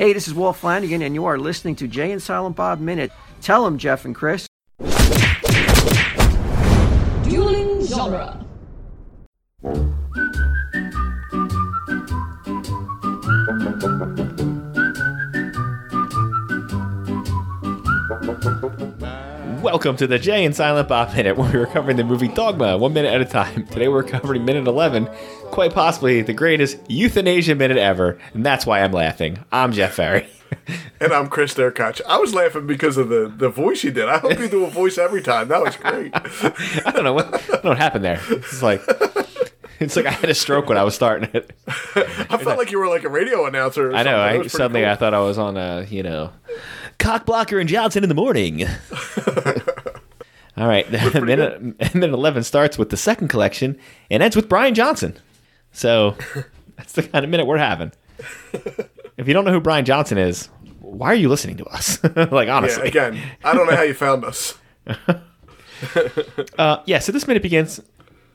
Hey, this is Walt Flanagan, and you are listening to Jay and Silent Bob Minute. Tell them, Jeff and Chris. Dueling genre. Welcome to the Jay and Silent Bob Minute, where we're covering the movie Dogma one minute at a time. Today we're covering minute 11, quite possibly the greatest euthanasia minute ever, and that's why I'm laughing. I'm Jeff Ferry. And I'm Chris Derkach. I was laughing because of the, the voice you did. I hope you do a voice every time. That was great. I don't know what, I don't know what happened there. It's like it's like I had a stroke when I was starting it. I felt like you were like a radio announcer. Or I know. I, suddenly cool. I thought I was on a you know cock blocker and Johnson in the morning. All right, minute, minute eleven starts with the second collection and ends with Brian Johnson. So that's the kind of minute we're having. If you don't know who Brian Johnson is, why are you listening to us? like Yeah, honestly, again, I don't know how you found us. Uh, yeah, so this minute begins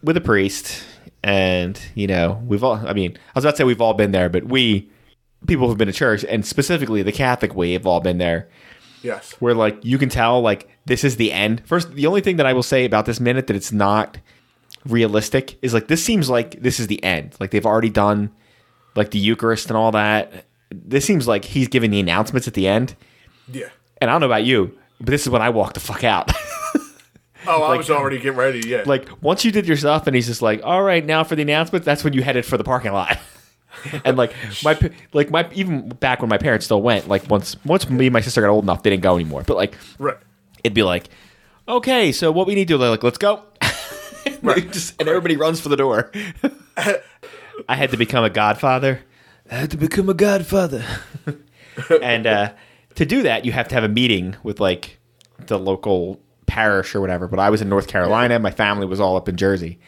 with a priest, and you know we've all. I mean, I was about to say we've all been there, but we people who've been to church, and specifically the Catholic way, have all been there. Yes. Where like you can tell like this is the end. First, the only thing that I will say about this minute that it's not realistic is like this seems like this is the end. Like they've already done like the Eucharist and all that. This seems like he's giving the announcements at the end. Yeah. And I don't know about you, but this is when I walk the fuck out. Oh, I was already getting ready. Yeah. like once you did your stuff and he's just like all right now for the announcement that's when you headed for the parking lot and like my like my even back when my parents still went like once once me and my sister got old enough they didn't go anymore. But like right. it'd be like okay so what we need to do? They're like let's go. Right. Just- and everybody runs for the door. I had to become a godfather. I had to become a godfather. And uh, to do that you have to have a meeting with like the local parish or whatever. But i was in north carolina. My family was all up in jersey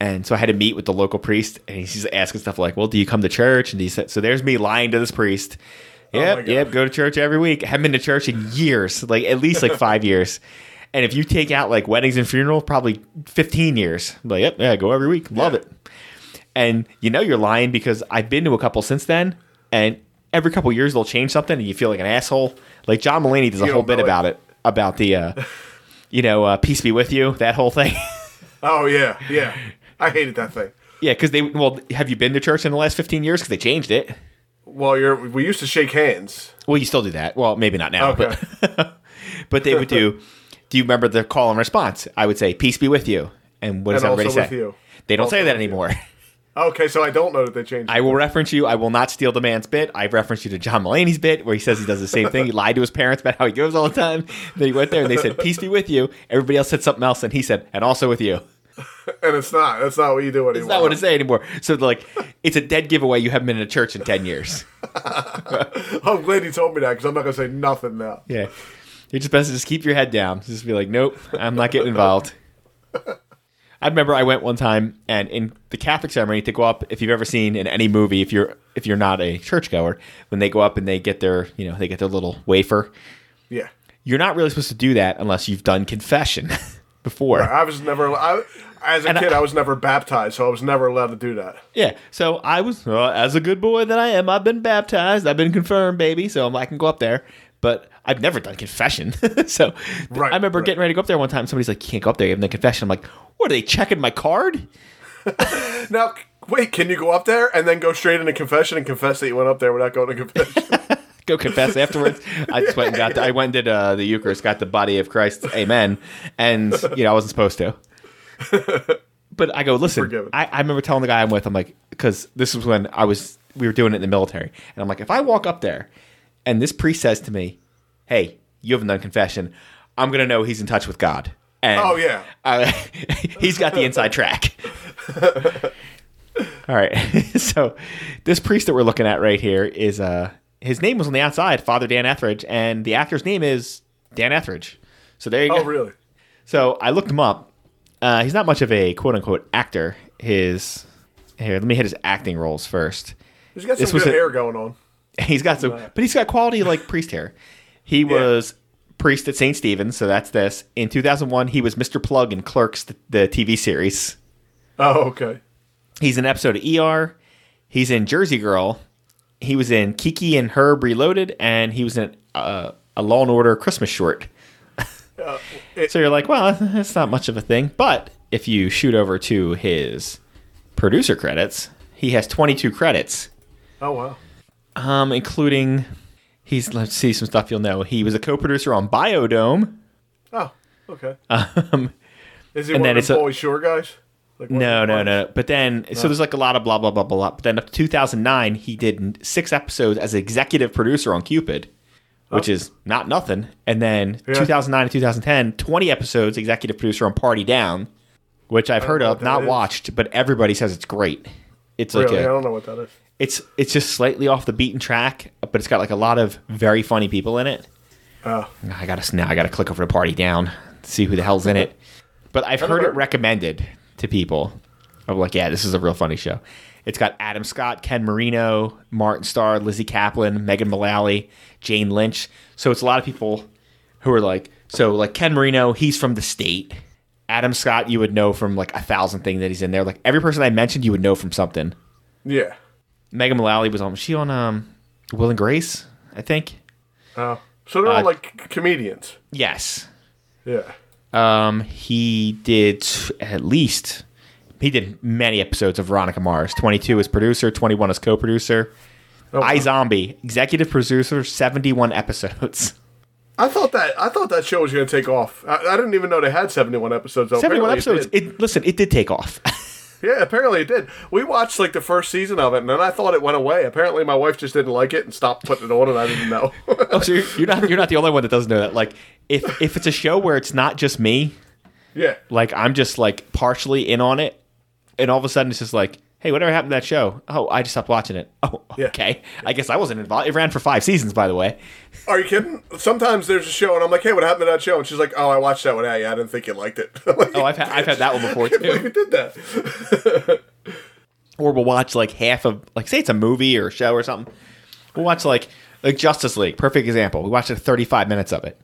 and so i had to meet with the local priest and he's asking stuff like well do you come to church and he said so there's me lying to this priest my yep God. yep go to church every week haven't been to church in years like at least like five years and if you take out like weddings and funeral probably 15 years I'm like yep yeah go every week love Yeah. it and you know you're lying because I've been to a couple since then, and every couple years they'll change something, and you feel like an asshole. Like John Mulaney does a whole bit it. about it, about the, uh, you know, uh, peace be with you, that whole thing. Oh yeah. Yeah. I hated that thing. yeah, because they, well, have you been to church in the last 15 years? Because they changed it. Well, you're. We used to shake hands. Well, you still do that. Well, maybe not now, Okay. but but they would do. Do you remember the call and response? I would say, "Peace be with you," and what does And everybody also say? with you. They don't Also say that anymore. Okay, so I don't know that they changed. I will reference you. I will not steal the man's bit. I referenced you to John Mulaney's bit where he says he does the same thing. He lied to his parents about how he goes all the time. Then he went there and they said, "Peace be with you." Everybody else said something else, and he said, "And also with you." and it's not. That's not what you do anymore. It's not what to say anymore. So like, it's a dead giveaway. You haven't been in a church in ten years. I'm glad you told me that because I'm not gonna say nothing now. Yeah, you're just best to just keep your head down. Just be like, "Nope, I'm not getting involved." I remember I went one time, and in the Catholic ceremony to go up. If you've ever seen in any movie, if you're if you're not a churchgoer, when they go up and they get their you know they get their little wafer, Yeah. you're not really supposed to do that unless you've done confession before. I was never. I, as a And kid, I- I, was never baptized, so I was never allowed to do that. Yeah. So I was, well, as a good boy that I am, I've been baptized. I've been confirmed, baby. So I can go up there. But I've never done confession. so Right, I remember right. getting ready to go up there one time. Somebody's like, you can't go up there. You haven't done confession. I'm like, what are they checking my card? Now, wait, can you go up there and then go straight into confession and confess that you went up there without going to confession? Go confess afterwards. I just went and got, the, I went and did uh, the Eucharist, got the body of Christ. Amen. And, you know, I wasn't supposed to. But I go, listen, I, I remember telling the guy I'm with, I'm like, because this was when I was, we were doing it in the military. And I'm like, if I walk up there and this priest says to me, hey, you haven't done confession, I'm going to know he's in touch with God. And Oh, yeah. uh, he's got the inside track. All right. so this priest that we're looking at right here is uh his name was on the outside, Father Dan Etheridge, and the actor's name is Dan Etheridge. So there you oh, go. Oh, really? So I looked him up. Uh, he's not much of a quote unquote actor. His here, let me hit his acting roles first. He's got This some was good a- hair going on. He's got some, but he's got quality like priest hair. He was priest at St. Stephen's, so that's this. In 2001, he was Mr. Plug in Clerks, the, the TV series. Oh, okay. He's in an episode of ER. He's in Jersey Girl, he was in Kiki and Herb Reloaded, and he was in uh, a Law and Order Christmas short. it- so you're like, well, that's not much of a thing. But if you shoot over to his producer credits, he has 22 credits, Oh wow. um, including he's let's see some stuff you'll know. He was a co-producer on Biodome. Oh, okay. Um, Is he one of it's the Pauly Shore guys? Like No, no, no. But then, so there's like a lot of blah, blah, blah, blah, blah. But then up to 2009, he did six episodes as executive producer on Cupid, which is not nothing. And then Yeah. 2009 to 2010, 20 episodes executive producer on Party Down, which I've heard of, not is. watched, but everybody says it's great. It's like Really, I a, don't know what that is. it's it's just slightly off the beaten track, but it's got like a lot of very funny people in it. Oh, I gotta now I gotta click over to Party Down see who the hell's in it. But I've heard it recommended to people. I'm like, yeah, this is a real funny show. It's got Adam Scott, Ken Marino, Martin Starr, Lizzy Caplan, Megan Mullally, Jane Lynch. So it's a lot of people who are like, so like Ken Marino, he's from the state. Adam Scott, you would know from like a thousand things that he's in there. Like every person I mentioned, you would know from something. yeah. Megan Mullally was on. Was she on um, Will and Grace? I think. Oh, so they're all Uh, like comedians. Yes. Yeah. Um, he did at least he did many episodes of Veronica Mars. Twenty two as producer, twenty one as co producer. Oh, iZombie, executive producer, seventy one episodes. I thought that I thought that show was going to take off. I, I didn't even know they had seventy one episodes. Seventy one episodes. It. It, listen, it did take off. Yeah, apparently it did. We watched like the first season of it, and then I thought it went away. Apparently, my wife just didn't like it and stopped putting it on, and I didn't know. oh, so you're, not you're not the only one that doesn't know that. Like, if if it's a show where it's not just me, yeah, like I'm just like partially in on it, and all of a sudden it's just like, hey, whatever happened to that show? Oh, I just stopped watching it. Oh, Yeah. okay. I guess I wasn't involved. It ran for five seasons, by the way. are you kidding? Sometimes there's a show, and I'm like, "Hey, what happened to that show?" And she's like, "Oh, I watched that one. Yeah, yeah I didn't think you liked it." Like, Oh, I've had, I've had that one before you too. did that. Or we'll watch like half of like say it's a movie or a show or something. We'll watch like like Justice League, perfect example. We watched like 35 minutes of it.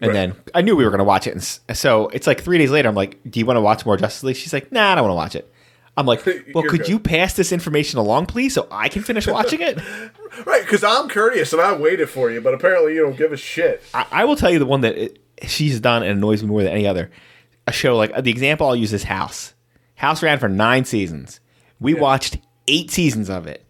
And Right. then I knew we were going to watch it. And so it's like three days later, I'm like, Do you want to watch more Justice League? She's like, Nah, I don't want to watch it. I'm like, Well, You're could good. you pass this information along, please, so I can finish watching it? Right, because I'm courteous and I waited for you, but apparently you don't give a shit. I, I will tell you the one that it, she's done and annoys me more than any other. A show like the example I'll use is House. House ran for nine seasons. We watched eight seasons of it.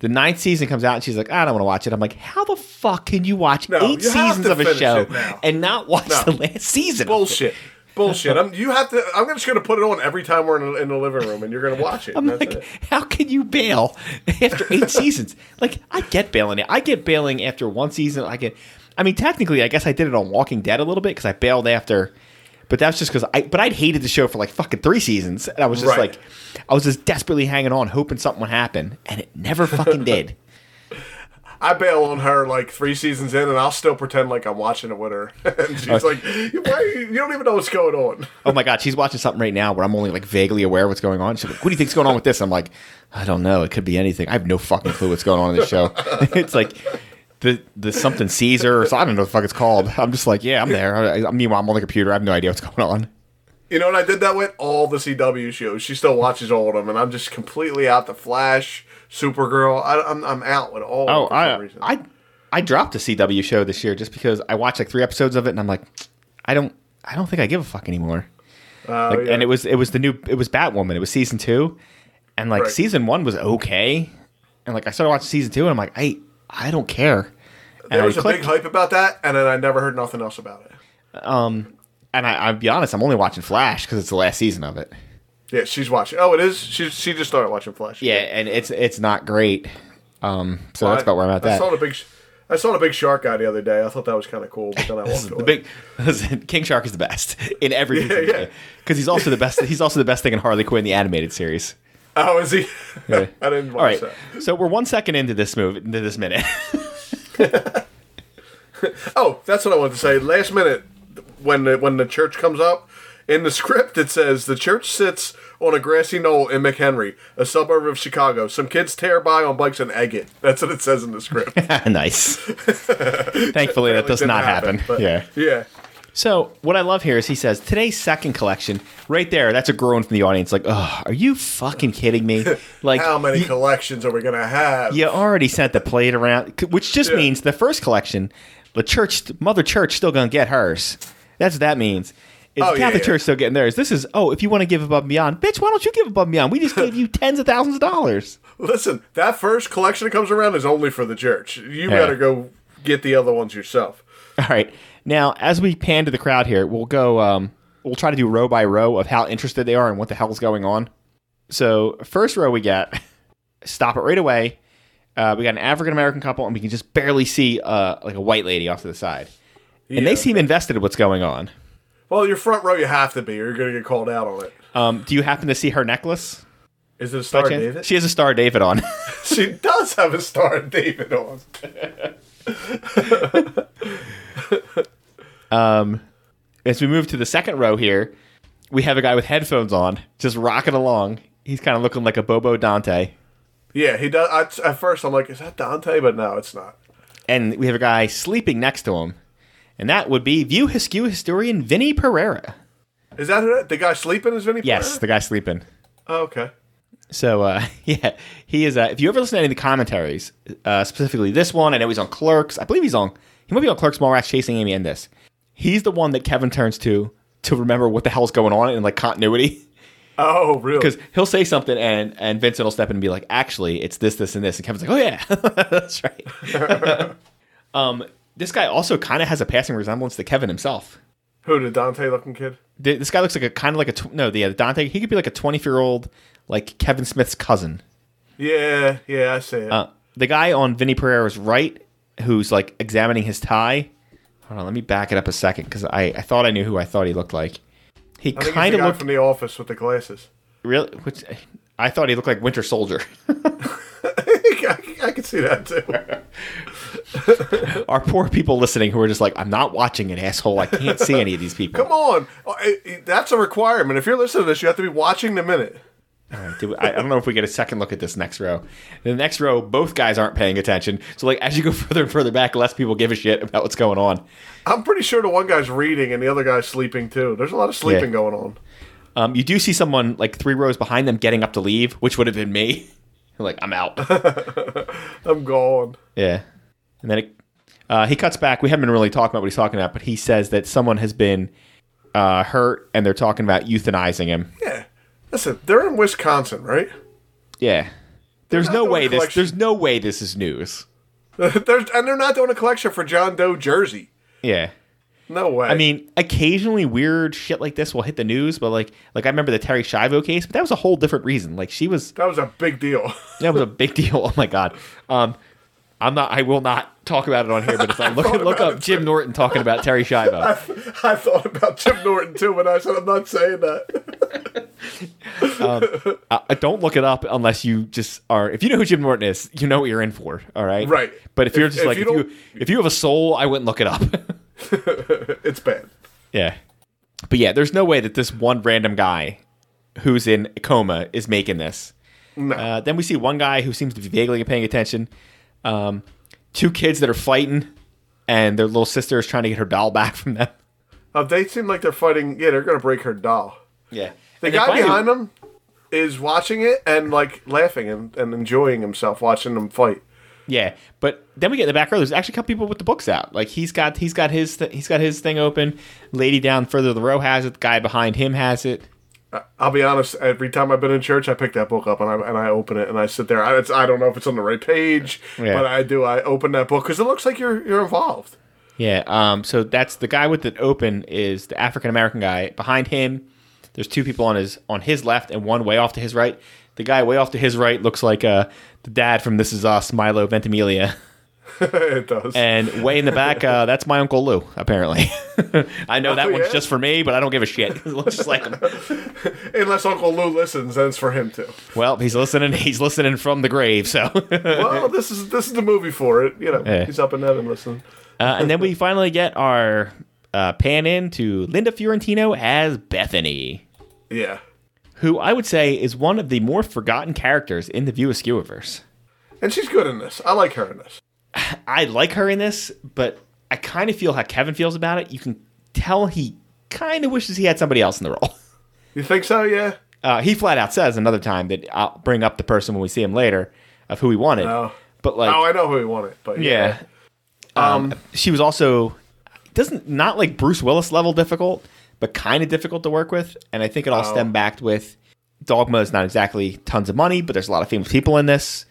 The ninth season comes out and she's like, I don't want to watch it. I'm like, how the fuck can you watch No, eight you seasons of a show and not watch No. the last season? Bullshit. Bullshit. I'm, you have to. I'm just gonna put it on every time we're in, the- in the living room, and you're gonna watch it. I'm that's like, it. how can you bail after eight seasons? Like, I get bailing. I get bailing after one season. I get. I mean, technically, I guess I did it on Walking Dead a little bit because I bailed after. But that's just because I. But I'd hated the show for like fucking three seasons, and I was just Right. like, I was just desperately hanging on, hoping something would happen, and it never fucking did. I bail on her like three seasons in, and I'll still pretend like I'm watching it with her. and she's like, Why you, "You don't even know what's going on." Oh my god, she's watching something right now where I'm only like vaguely aware of what's going on. She's like, "What do you think's going on with this?" I'm like, "I don't know. It could be anything. I have no fucking clue what's going on in this show." it's like the the something Caesar or so, I don't know what the fuck it's called. I'm just like, yeah, I'm there. I, I, meanwhile, I'm on the computer. I have no idea what's going on. You know what I did that with? All the CW shows. She still watches all of them, and I'm just completely out. The Flash, Supergirl. I, I'm I'm out with all. Oh, of them for I. I I dropped a CW show this year just because I watched like three episodes of it and I'm like, I don't I don't think I give a fuck anymore. Oh, Like, yeah. And it was it was the new it was Batwoman. It was season two, and like Right. season one was okay, and like I started watching season two and I'm like, I I don't care. And there was a clicked- big hype about that, and then I never heard nothing else about it. Um, and I, I'll be honest, I'm only watching Flash because it's the last season of it. Yeah, she's watching. Oh, it is. She she just started watching Flash. Yeah, and it's it's not great. Um, so that's about where I'm at. I That saw the big. I saw the big shark guy the other day. I thought that was kind of cool, but then I walked is away. the big listen, King Shark is the best in every Yeah, yeah. because he's also the best. He's also the best thing in Harley Quinn the animated series. Oh, is he? Yeah. I didn't watch All right, that. so we're one second into this move into this minute. Oh, that's what I wanted to say. Last minute, when the, when the church comes up, in the script it says the church sits on a grassy knoll in McHenry, a suburb of Chicago. Some kids tear by on bikes and egg it. That's what it says in the script. nice. Thankfully, that does not happen. but- Yeah. yeah. So what I love here is he says today's second collection right there. That's a groan from the audience. Like, oh, are you fucking kidding me? Like, How many you, collections are we gonna have? you already sent the plate around, which just Yeah. means the first collection, the church, Mother Church, still gonna get hers. That's what that means. Is Oh, the yeah, Catholic yeah. Church still getting theirs? This is oh, if you want to give above and beyond, bitch, why don't you give above and beyond? We just gave you tens of thousands of dollars. Listen, that first collection that comes around is only for the church. You Yeah. gotta go get the other ones yourself. All right. Now, as we pan to the crowd here, we'll go. Um, we'll try to do row by row of how interested they are and what the hell's going on. So, first row we got stop it right away. Uh, we got an African American couple, and we can just barely see uh, like a white lady off to the side, and they Yeah. seem invested in what's going on. Well, your front row, you have to be, or you're gonna get called out on it. Um, do you happen to see her necklace? Is it a Star? David? She has a Star David on. She does have a Star David on. As we move to the second row here, we have a guy with headphones on, just rocking along. He's kind of looking like a Bobo Dante. Yeah, he does. I, at first, I'm like, is that Dante? But no, it's not. and we have a guy sleeping next to him, and that would be View Askew historian Vinny Pereira. Is that who- the guy sleeping? Is Vinny? Yes, Pereira? the guy sleeping. Oh, okay. So uh, yeah, he is. Uh, if you ever listen to any of the commentaries, uh, specifically this one, I know he's on Clerks. I believe he's on. He might be on Clerks, Mallrats, Chasing Amy, and this. He's the one that Kevin turns to to remember what the hell's going on in like continuity. Oh, really? Because he'll say something and and Vincent will step in and be like, "Actually, it's this, this, and this," and Kevin's like, "Oh yeah, that's right." um, this guy also kind of has a passing resemblance to Kevin himself. who the Dante looking kid? This guy looks like a kind of like a tw- no, the uh, Dante. He could be like a twenty year old, like Kevin Smith's cousin. Yeah, yeah, I see it. Uh, the guy on Vinny Pereira's right, who's like examining his tie. Hold on, let me back it up a second because I, I thought I knew who I thought he looked like. He I think kind it's of the guy looked from the office with the glasses. really. Which, I thought he looked like Winter Soldier. I, I can see that too. Our poor people listening who are just like, I'm not watching an asshole. I can't see any of these people. Come on, Oh, it- it- that's a requirement. If you're listening to this, you have to be watching the minute. Do we- I, I don't know if we get a second look at this next row. In the next row, both guys aren't paying attention. So, like, as you go further and further back, less people give a shit about what's going on. I'm pretty sure the one guy's reading and the other guy's sleeping too. There's a lot of sleeping Yeah. going on. Um, you do see someone like three rows behind them getting up to leave, which would have been me. like, I'm out. I'm gone. yeah. And then it, uh, he cuts back. We haven't been really talking about what he's talking about, but he says that someone has been uh, hurt and they're talking about euthanizing him. Yeah. Listen, they're in Wisconsin, right? Yeah. There's no way this. collection. There's no way this is news. There's, and they're not doing a collection for John Doe jersey. Yeah. No way. I mean, occasionally weird shit like this will hit the news, but like, like I remember the Terri Schiavo case, but that was a whole different reason. Like she was, that was a big deal. that was a big deal. Oh my god. Um, I'm not. I will not talk about it on here. But if I look thought look up Jim Norton talking about Terri Schiavo, I thought about Jim Norton too, but I said I'm not saying that. uh, don't look it up unless you just are. If you know who Jim Norton is, you know what you're in for. All right. Right. But if you're just if like you if you if you have a soul, I wouldn't look it up. it's bad. yeah. But yeah, there's no way that this one random guy who's in a coma is making this. No. Uh, then we see one guy who seems to be vaguely paying attention. Um, two kids that are fighting, and their little sister is trying to get her doll back from them. Uh, they seem like they're fighting. Yeah, they're gonna break her doll. Yeah. The guy behind them is watching it and like laughing and, and enjoying himself watching them fight. Yeah, but then we get in the back row. There's actually a couple people with the books out. Like he's got he's got his th- he's got his thing open. Lady down further the row has it. The guy behind him has it. I'll be honest. Every time I've been in church, I pick that book up and I and I open it and I sit there. I, it's, I don't know if it's on the right page, Yeah. but I do. I open that book because it looks like you're you're involved. Yeah. Um. So that's the guy with it open is the African American guy. Behind him, there's two people on his on his left and one way off to his right. The guy way off to his right looks like uh the dad from This Is Us, Milo Ventimiglia. it does. And way in the back, uh, that's my uncle Lou. Apparently, I know that Oh, one's just for me, but I don't give a shit. It looks just like him. Unless Uncle Lou listens, then it's for him too. Well, he's listening. He's listening from the grave. So, uh, Well, this is this is the movie for it. You know, Yeah. he's up in and listening. and then we finally get our uh, pan in to Linda Fiorentino as Bethany, Yeah. who I would say is one of the more forgotten characters in the View Askewverse. And she's good in this. I like her in this. I like her in this, but I kind of feel how Kevin feels about it. You can tell he kind of wishes he had somebody else in the role. You think so? Yeah. Uh, he flat out says another time that I'll bring up the person when we see him later of who he wanted. Oh. But like, oh, I know who he wanted, but yeah. Um, she was also doesn't not like Bruce Willis level difficult, but kind of difficult to work with. And I think it all Oh. stemmed back with Dogma is not exactly tons of money, but there's a lot of famous people in this.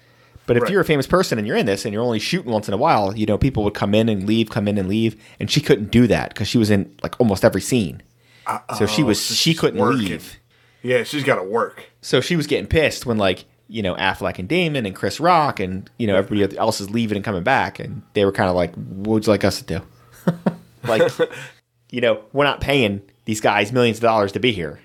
But if Right. you're a famous person and you're in this and you're only shooting once in a while, you know, people would come in and leave, come in and leave, and she couldn't do that because she was in like almost every scene. So she was so she couldn't working. leave. yeah, she's got to work. So she was getting pissed when like you know Affleck and Damon and Chris Rock and you know everybody else is leaving and coming back, and they were kind of like, "What would you like us to do?" like, you know, we're not paying these guys millions of dollars to be here.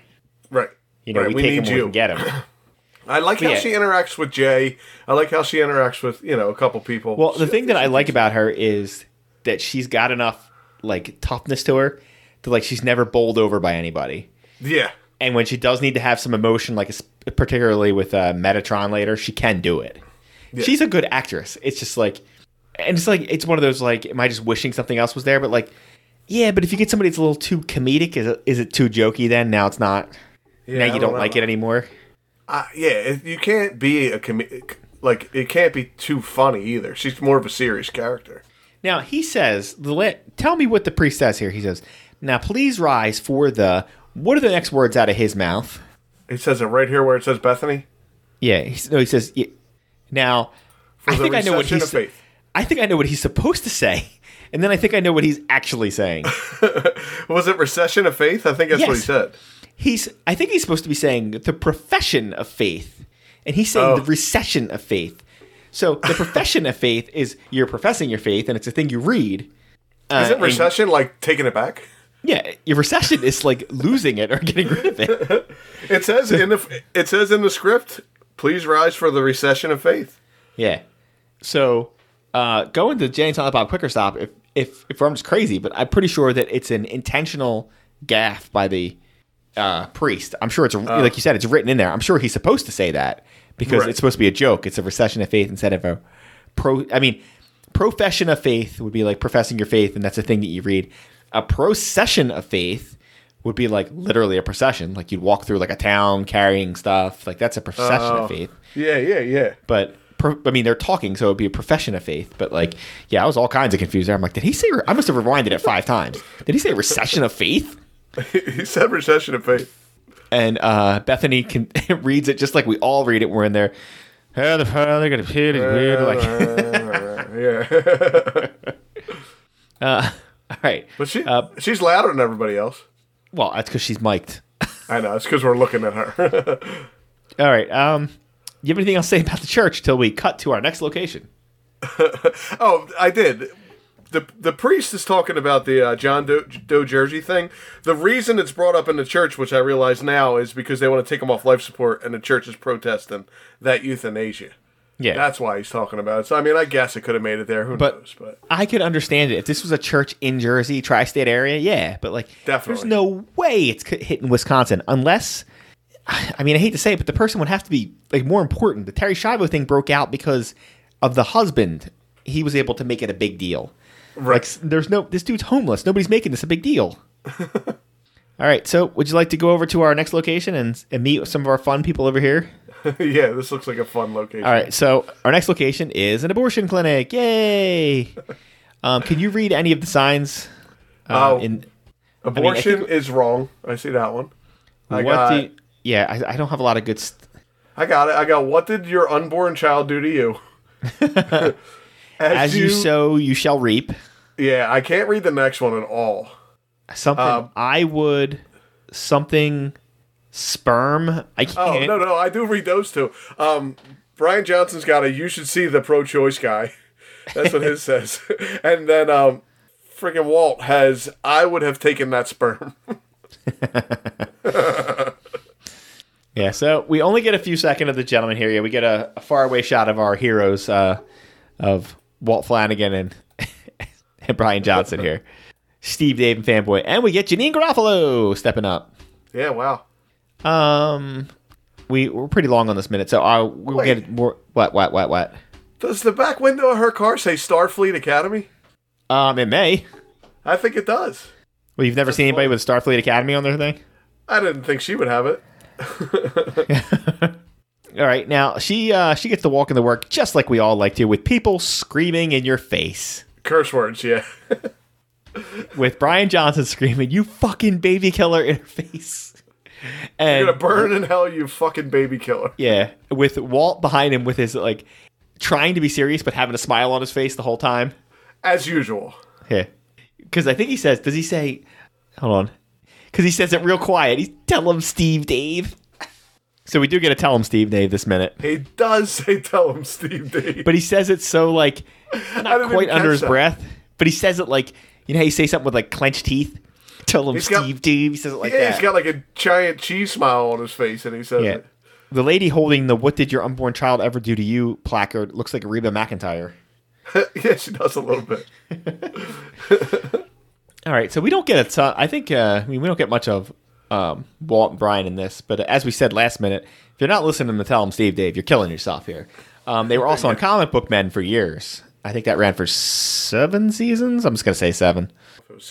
Right. You know, right. we, take them need we you. get them. I like how Yeah. she interacts with Jay. I like how she interacts with you know a couple people. Well, the thing that I like about her is that she's got enough like toughness to her that like she's never bowled over by anybody. yeah, And when she does need to have some emotion, like particularly with uh, Metatron later, she can do it. She's a good actress. It's just like, and it's like it's one of those like, am I just wishing something else was there? But like, yeah, but if you get somebody that's a little too comedic, is it, is it too jokey? Then now it's not. yeah now I you don't know. like it anymore. Uh, yeah, you can't be a com- like it can't be too funny either. She's more of a serious character. Now he says, tell me what the priest says here. He says, now please rise for the. What are the next words out of his mouth? He says it right here where it says Bethany. Yeah, he, no, he says. Yeah. Now, I the think I know what he's. I think I know what he's supposed to say, and then I think I know what he's actually saying. Was it recession of faith? I think that's what he said. He's. I think he's supposed to be saying the profession of faith, and he's saying Oh. the recession of faith. So the profession of faith is you're professing your faith, and it's a thing you read. Uh, Isn't and- recession like taking it back? yeah, your recession is like losing it or getting rid of it. It says in the it says in the script, "Please rise for the recession of faith." Yeah. So uh, going to Jay and Silent Bob Quicker Stop, if, if if I'm just crazy, but I'm pretty sure that it's an intentional gaffe by the uh, priest. I'm sure it's a, like you said, it's written in there. I'm sure he's supposed to say that because Right. it's supposed to be a joke. It's a recession of faith instead of a pro. I mean, profession of faith would be like professing your faith, and that's a thing that you read. A procession of faith would be like literally a procession, like you'd walk through like a town carrying stuff. Like that's a procession Oh. of faith Yeah, yeah, yeah. but pro, I mean they're talking, so it'd be a profession of faith. But like, yeah, I was all kinds of confused there. I'm like, did he say? I must have rewinded it five times. Did he say recession of faith? he said recession of faith. And uh, Bethany can reads it just like we all read it. We're in there. "Oh, the father got a pit is weird. Like, yeah, uh, all right. but she Uh, she's louder than everybody else. well, that's because she's mic'd. I know. It's because we're looking at her. All right. Um, you have anything else to say about the church till we cut to our next location? oh, I did. The, the priest is talking about the uh, John Doe, Doe Jersey thing. The reason it's brought up in the church, which I realize now, is because they want to take him off life support, and the church is protesting that euthanasia. Yeah. That's why he's talking about it. So I mean, I guess it could have made it there. Who But- knows? But I could understand it if this was a church in Jersey, tri-state area. Yeah, but like, Definitely. there's no way it's hitting Wisconsin unless. I mean, I hate to say it, but the person would have to be like more important. The Terri Schiavo thing broke out because of the husband. He was able to make it a big deal. right. Like, there's no this dude's homeless. Nobody's making this a big deal. All right, so would you like to go over to our next location and, and meet some of our fun people over here? yeah, this looks like a fun location. All right, so our next location is an abortion clinic. Yay! Um, can you read any of the signs? Uh, Oh, in Abortion think- is wrong. I see that one. I what got. you- yeah, I, I don't have a lot of good. St- I got it. I got. What did your unborn child do to you? As you sow, you shall reap. Yeah, I can't read the next one at all. Something Um, I would. Something sperm. I can't. Oh no, no, I do read those two. Um, Brian Johnson's got a. You should see the pro-choice guy. That's what his says. And then um, freaking Walt has. I would have taken that sperm. Yeah, so we only get a few seconds of the gentleman here. Yeah, we get a, a faraway shot of our heroes uh, of Walt Flanagan and, and Brian Johnson here. Steve Dave and Fanboy. And we get Janeane Garofalo stepping up. yeah, wow. Um, we, we're pretty long on this minute, so I, we'll Wait. get more. What, what, what, what? Does the back window of her car say Starfleet Academy? Um, it may. I think it does. Well, you've never seen anybody with Starfleet Academy on their thing. I didn't think she would have it. All right, now she uh, she gets to walk in the work just like we all like to, with people screaming in your face. Curse words, yeah. With Brian Johnson screaming, "You fucking baby killer!" in her face. And You're gonna burn in hell, you fucking baby killer. yeah, with Walt behind him with his like trying to be serious but having a smile on his face the whole time. As usual. Yeah, because I think he says, does he say? Hold on, because he says it real quiet. He's tell him Steve Dave. So we do get to tell him Steve Dave this minute. He does say tell him Steve Dave. but he says it so like not quite under his that. breath, but he says it like you know how you say something with like clenched teeth. Tell him He's got- Steve Dave. He says it like yeah, that. he's got like a giant cheese smile on his face, and he says yeah. it. The lady holding the "What did your unborn child ever do to you?" placard looks like Reba McEntire. yeah, she does a little bit. All right, so we don't get a ton. I think uh, I mean we don't get much of um, Walt and Brian in this, but as we said last minute, if you're not listening to Tell 'em Steve Dave, you're killing yourself here. Um, they were also on Comic Book Men for years. I think that ran for seven seasons. I'm just gonna say seven.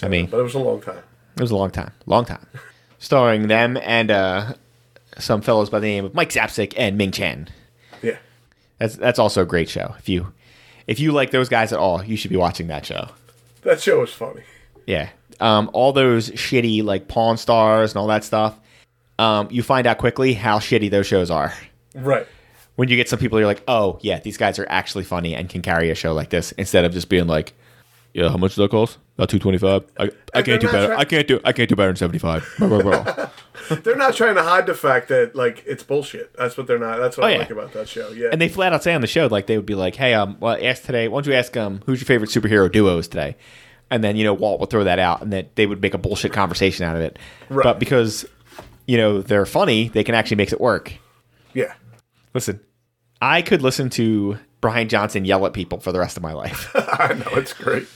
I mean, But it was a long time. It was a long time, long time. Starring them and uh, some fellows by the name of Mike Zapcic and Ming Chen. Yeah. That's that's also a great show. If you if you like those guys at all, you should be watching that show. That show was funny. Yeah, um, all those shitty like Pawn Stars and all that stuff. Um, you find out quickly how shitty those shows are. Right. When you get some people, you're like, oh yeah, these guys are actually funny and can carry a show like this instead of just being like, yeah, how much does that cost? About two twenty five. I, I can't do better. try- I can't do I can't do better than seventy five. They're not trying to hide the fact that like it's bullshit. That's what they're not. That's what Oh, I yeah. like about that show. Yeah. And they flat out say on the show, like they would be like, "Hey, um, well, ask today. Why don't you ask um, who's your favorite superhero duos today?" And then you know Walt would throw that out, and that they would make a bullshit conversation out of it. Right. But because you know they're funny, they can actually make it work. yeah. Listen, I could listen to Brian Johnson yell at people for the rest of my life. I know it's great.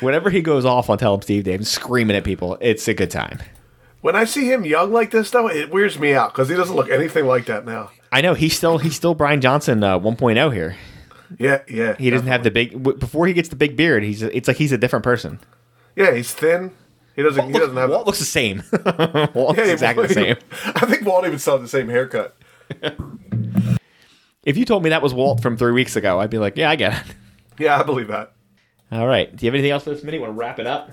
Whenever he goes off on Tell Him Steve Dave screaming at people, it's a good time. When I see him young like this, though, it weirds me out because he doesn't look anything like that now. I know he's still he's still Brian Johnson uh, 1.0 here. Yeah, yeah. He doesn't have the big before he gets the big beard. He's it's like he's a different person. Yeah, he's thin. He doesn't. he doesn't have. Walt looks the same. Walt looks Yeah, exactly the same. I think Walt even saw the same haircut. If you told me that was Walt from three weeks ago, I'd be like, yeah, I get it. Yeah, I believe that. All right. Do you have anything else for this minute? Want to wrap it up?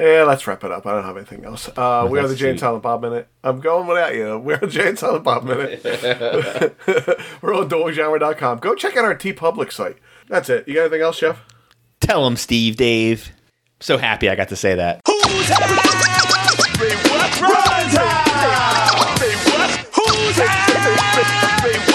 Yeah, let's wrap it up. I don't have anything else. Uh, we are the Jane sweet. Silent Bob Minute. I'm going without you. We're the Jane Silent Bob Minute. We're on dualgenre.com. Go check out our TeePublic site. That's it. You got anything else, Chef? Tell him, Steve, Dave. So happy I got to say that. Say what?